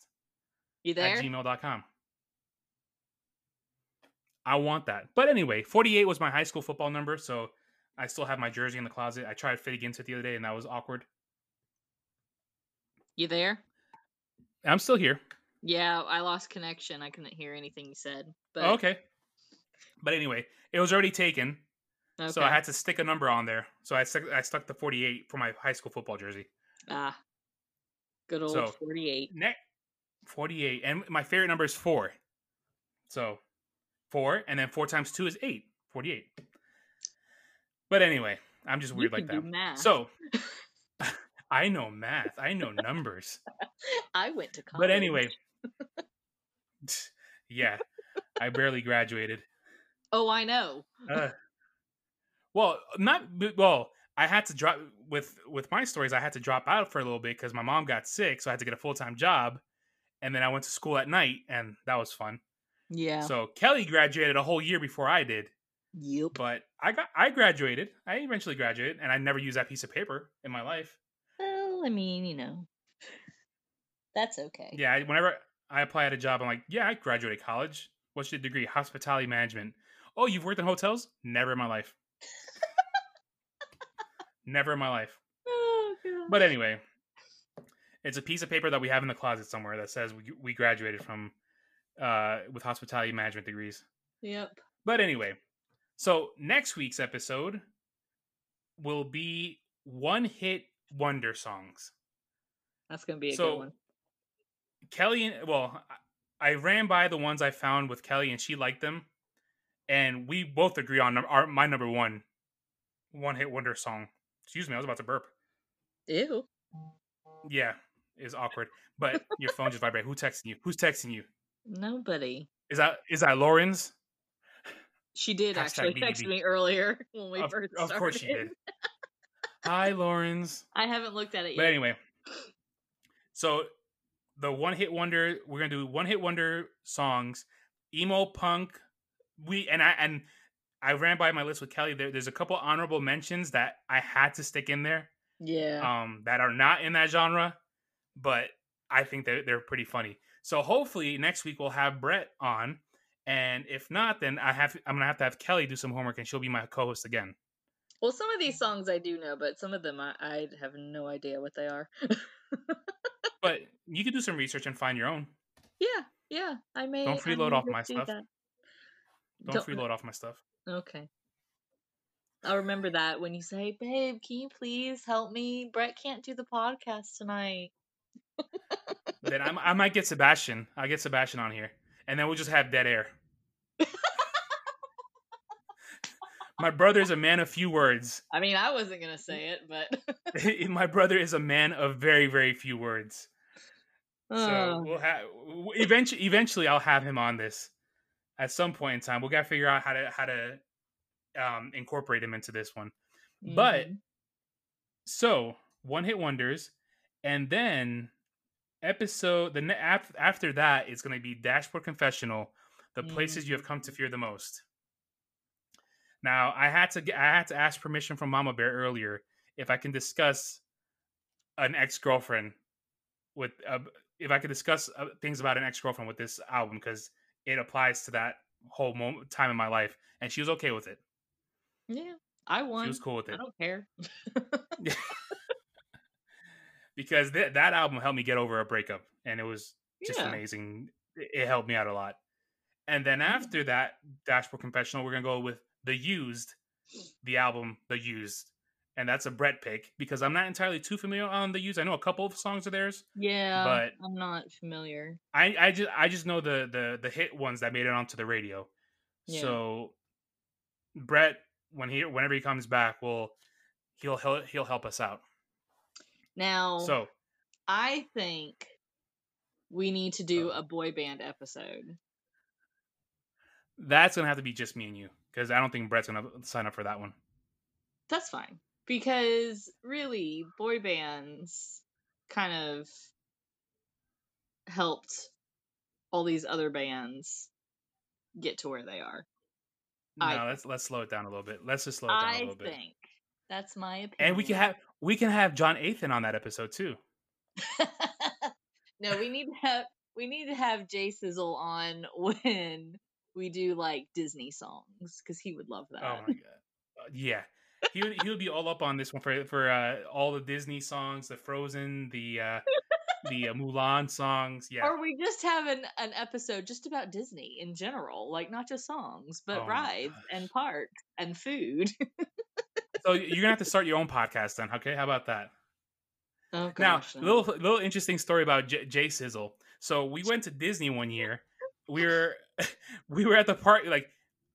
You there? at gmail.com? I want that. But anyway, 48 was my high school football number. So I still have my jersey in the closet. I tried fitting into it the other day and that was awkward. You there? I'm still here. Yeah, I lost connection. I couldn't hear anything you said. But Oh, okay. But anyway, it was already taken. okay. So I had to stick a number on there. So I stuck I stuck the 48 for my high school football jersey. ah, good old So- forty-eight. Net 48 and my favorite number is 4. So 4 and then 4 times 2 is 8. 48. But anyway, I'm just weird like that. So I know math. I know numbers. I went to college. But anyway, yeah, I barely graduated. oh, I know. Uh, well, not well. I had to drop with with my stories. I had to drop out for a little bit because my mom got sick, so I had to get a full time job, and then I went to school at night, and that was fun. Yeah. So Kelly graduated a whole year before I did, yep. but I got I graduated. I eventually graduated, and I never used that piece of paper in my life. Well, I mean, you know, that's okay. Yeah, whenever I apply at a job, I'm like, yeah, I graduated college. What's your degree? Hospitality management. Oh, you've worked in hotels? Never in my life. Never in my life. Oh god. But anyway, it's a piece of paper that we have in the closet somewhere that says we, we graduated from uh, with hospitality management degrees. Yep. But anyway, so next week's episode will be one hit wonder songs. That's gonna be a So, good one. Kelly, and well, I ran by the ones I found with Kelly, and she liked them, and we both agree on our my number one one hit wonder song. Excuse me, I was about to burp. Ew. Yeah, is awkward. But your phone just vibrated. Who texting you? Who's texting you? Nobody. Is that is that Lauren's? She did Hashtag actually text me earlier when we Of, first of started. course she did. Hi, Lauren's. I haven't looked at it But yet. anyway, so the one hit wonder, we're gonna do one hit wonder songs, emo punk. We and I and I ran by my list with Kelly. There, there's a couple honorable mentions that I had to stick in there, yeah. um, that are not in that genre, but I think that they're pretty funny. So hopefully next week we'll have Brett on, and if not, then I have I'm gonna have to have Kelly do some homework, and she'll be my co-host again. well, some of these songs I do know, but some of them I, I have no idea what they are. But you can do some research and find your own. yeah, yeah. I may. Don't freeload off my do stuff. that. Don't, Don't- freeload off my stuff. Okay. I'll remember that when you say, "Babe, can you please help me? Brett can't do the podcast tonight." then I'm, I might get Sebastian. I'll get Sebastian on here, and then we'll just have dead air. My brother is a man of few words. I mean, I wasn't gonna say it, but My brother is a man of very, very few words. So we'll have eventually. Eventually, I'll have him on this at some point in time. We'll gotta figure out how to how to um, incorporate him into this one. But mhm. so one hit wonders, and then episode the ne- af- after that is going to be Dashboard Confessional, the places you have come to fear the most. Now I had to I had to ask permission from Mama Bear earlier if I can discuss an ex girlfriend with uh, if I could discuss uh, things about an ex girlfriend with this album because it applies to that whole moment time in my life, and she was okay with it. yeah, I won. She was cool with it. I don't care. because th- that album helped me get over a breakup and it was just Yeah. amazing. It it helped me out a lot. And then mm-hmm. after that dashboard confessional we're gonna go with the used the album the used. And that's a brett pick because i'm not entirely too familiar on the used. I know a couple of songs of theirs Yeah, But- I'm not familiar. i i just i just know the the the hit ones that made it onto the radio. Yeah. so brett when he whenever he comes back will he'll he'll, he'll help us out Now, so I think we need to do oh. a boy band episode. that's gonna have to be just me and you because i don't think brett's gonna sign up for that one That's fine because really, boy bands kind of helped all these other bands get to where they are. No, I let's let's slow it down a little bit. Let's just slow it down a I little bit. think that's my opinion. And we can have we can have Jonathan on that episode too. no, we need to have we need to have Jay Sizzle on when we do like Disney songs because he would love that. Oh my god. Uh, yeah. He would he would be all up on this one for for uh, all the Disney songs, the Frozen, the uh the uh, Mulan songs. Yeah. Or we just have an, an episode just about Disney in general, like not just songs, but Oh rides and parks and food. So you're gonna have to start your own podcast then. Okay, how about that? oh Now, no. little little interesting story about J- Jay Sizzle. So we went to Disney one year. We were we were at the park like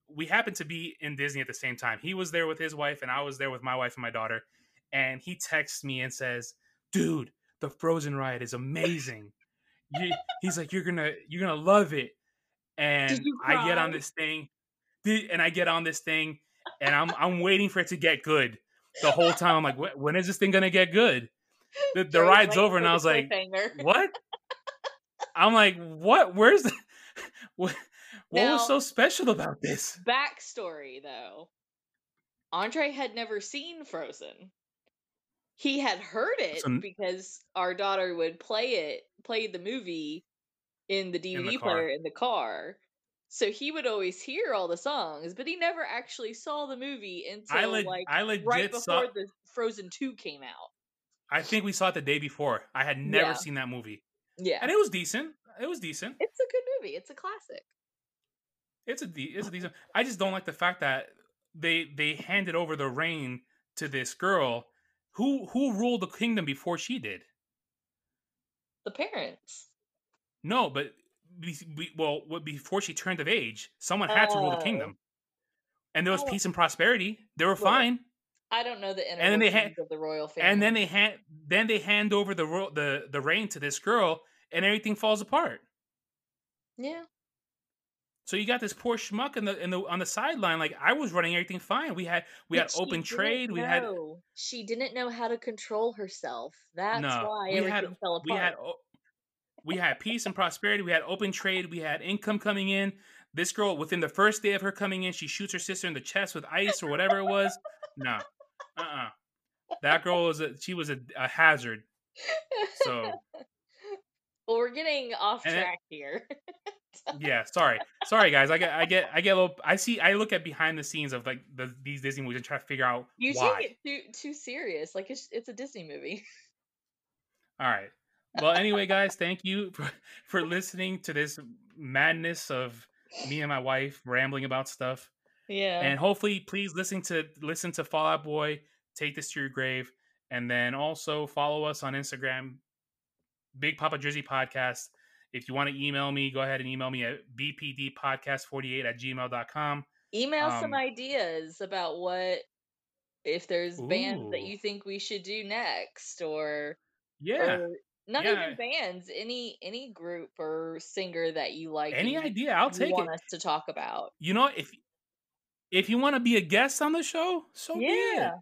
we happened to be in Disney at the same time. He was there with his wife and I was there with my wife and my daughter. And he texts me and says, "Dude, the Frozen ride is amazing." He's like, "You're gonna you're gonna love it." And I get on this thing, and I get on this thing, and I'm I'm waiting for it to get good the whole time. I'm like, when is this thing gonna get good? The, the ride's over, and I was like, what? I'm like, what? Where's the what? What Now- was so special about this? Backstory though. Andre had never seen Frozen. He had heard it So because our daughter would play it, play the movie in the DVD the player in the car. So he would always hear all the songs, but he never actually saw the movie until I, leg- like I legit right before saw. the Frozen 2 came out. I think we saw it the day before. I had never Yeah. seen that movie, Yeah. and it was decent. It was decent. It's a good movie. It's a classic. It's a de- it's a decent. I just don't like the fact that they they handed over the reign to this girl who who ruled the kingdom before she did. The parents. No, but be, be, well, before she turned of age, someone had to rule the Oh. kingdom, and there was Oh. peace and prosperity. They were Well, fine. I don't know the inner And then they workings of the royal family. and then they hand then they hand over the ro- the the reign to this girl, and everything falls apart. yeah, So you got this poor schmuck in the in the on the sideline. Like I was running everything fine. We had we But had open trade. We had. She didn't know how to control herself. That's no. why We everything had fell apart. we had we had peace and prosperity. We had open trade. We had income coming in. This girl, within the first day of her coming in, she shoots her sister in the chest with ice or whatever it was. No, uh, uh that girl was a she was a, a hazard. So well, we're getting off And it- track here. yeah, sorry, sorry guys. I get I get I get a little. I see. I look at behind the scenes of like the, these Disney movies and try to figure out You why. take it too too serious. Like it's it's a Disney movie. All right. Well, anyway, guys, thank you for, for listening to this madness of me and my wife rambling about stuff. Yeah. And hopefully, please listen to listen to Fall Out Boy. Take this to your grave, and then also follow us on Instagram, Big Papa Drizzy Podcast. If you want to email me, go ahead and email me at bpdpodcast48 at gmail.com. Email some um, ideas about what if there's bands that you think we should do next or Yeah. or not yeah. even bands, any any group or singer that you like Any idea? I'll take want it. us to talk about. You know, if if you want to be a guest on the show, so. Yeah.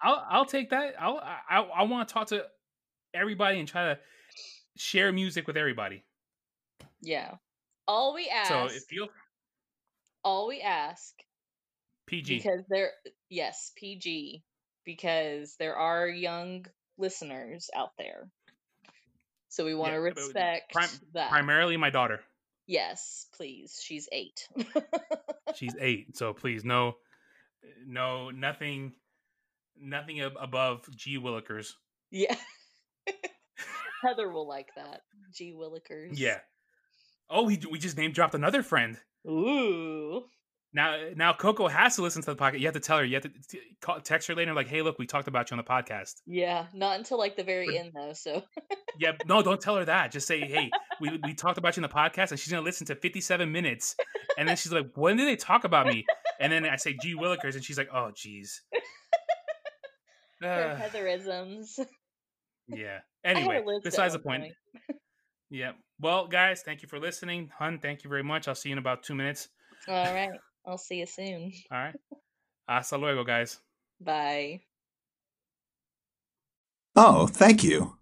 I'll I'll take that. I'll I I want to talk to everybody and try to share music with everybody. Yeah. All we ask So if you all we ask PG, because there yes, PG because there are young listeners out there. So we want to Yeah, but respect prim- that. primarily my daughter. yes, please. She's 8. She's eight, so please no, no nothing, nothing ab- above G Willikers. yeah. Heather will like that. G Willikers. Yeah. Oh, we we just name dropped another friend. Ooh. Now, now Coco has to listen to the podcast. You have to tell her. You have to t- call, text her later, like, "Hey, look, we talked about you on the podcast." Yeah, not until like the very end though. So Yeah, no, don't tell her that. Just say, "Hey, we we talked about you in the podcast," and she's gonna listen to fifty-seven minutes, and then she's like, "When did they talk about me?" And then I say, "G Willikers," and she's like, "Oh, jeez." her Uh, Heatherisms. yeah. I had a Anyway, besides the point. Yeah. Well, guys, thank you for listening. Hun, thank you very much. I'll see you in about two minutes. All right. I'll see you soon. All right. Hasta luego, guys. Bye. Oh, thank you.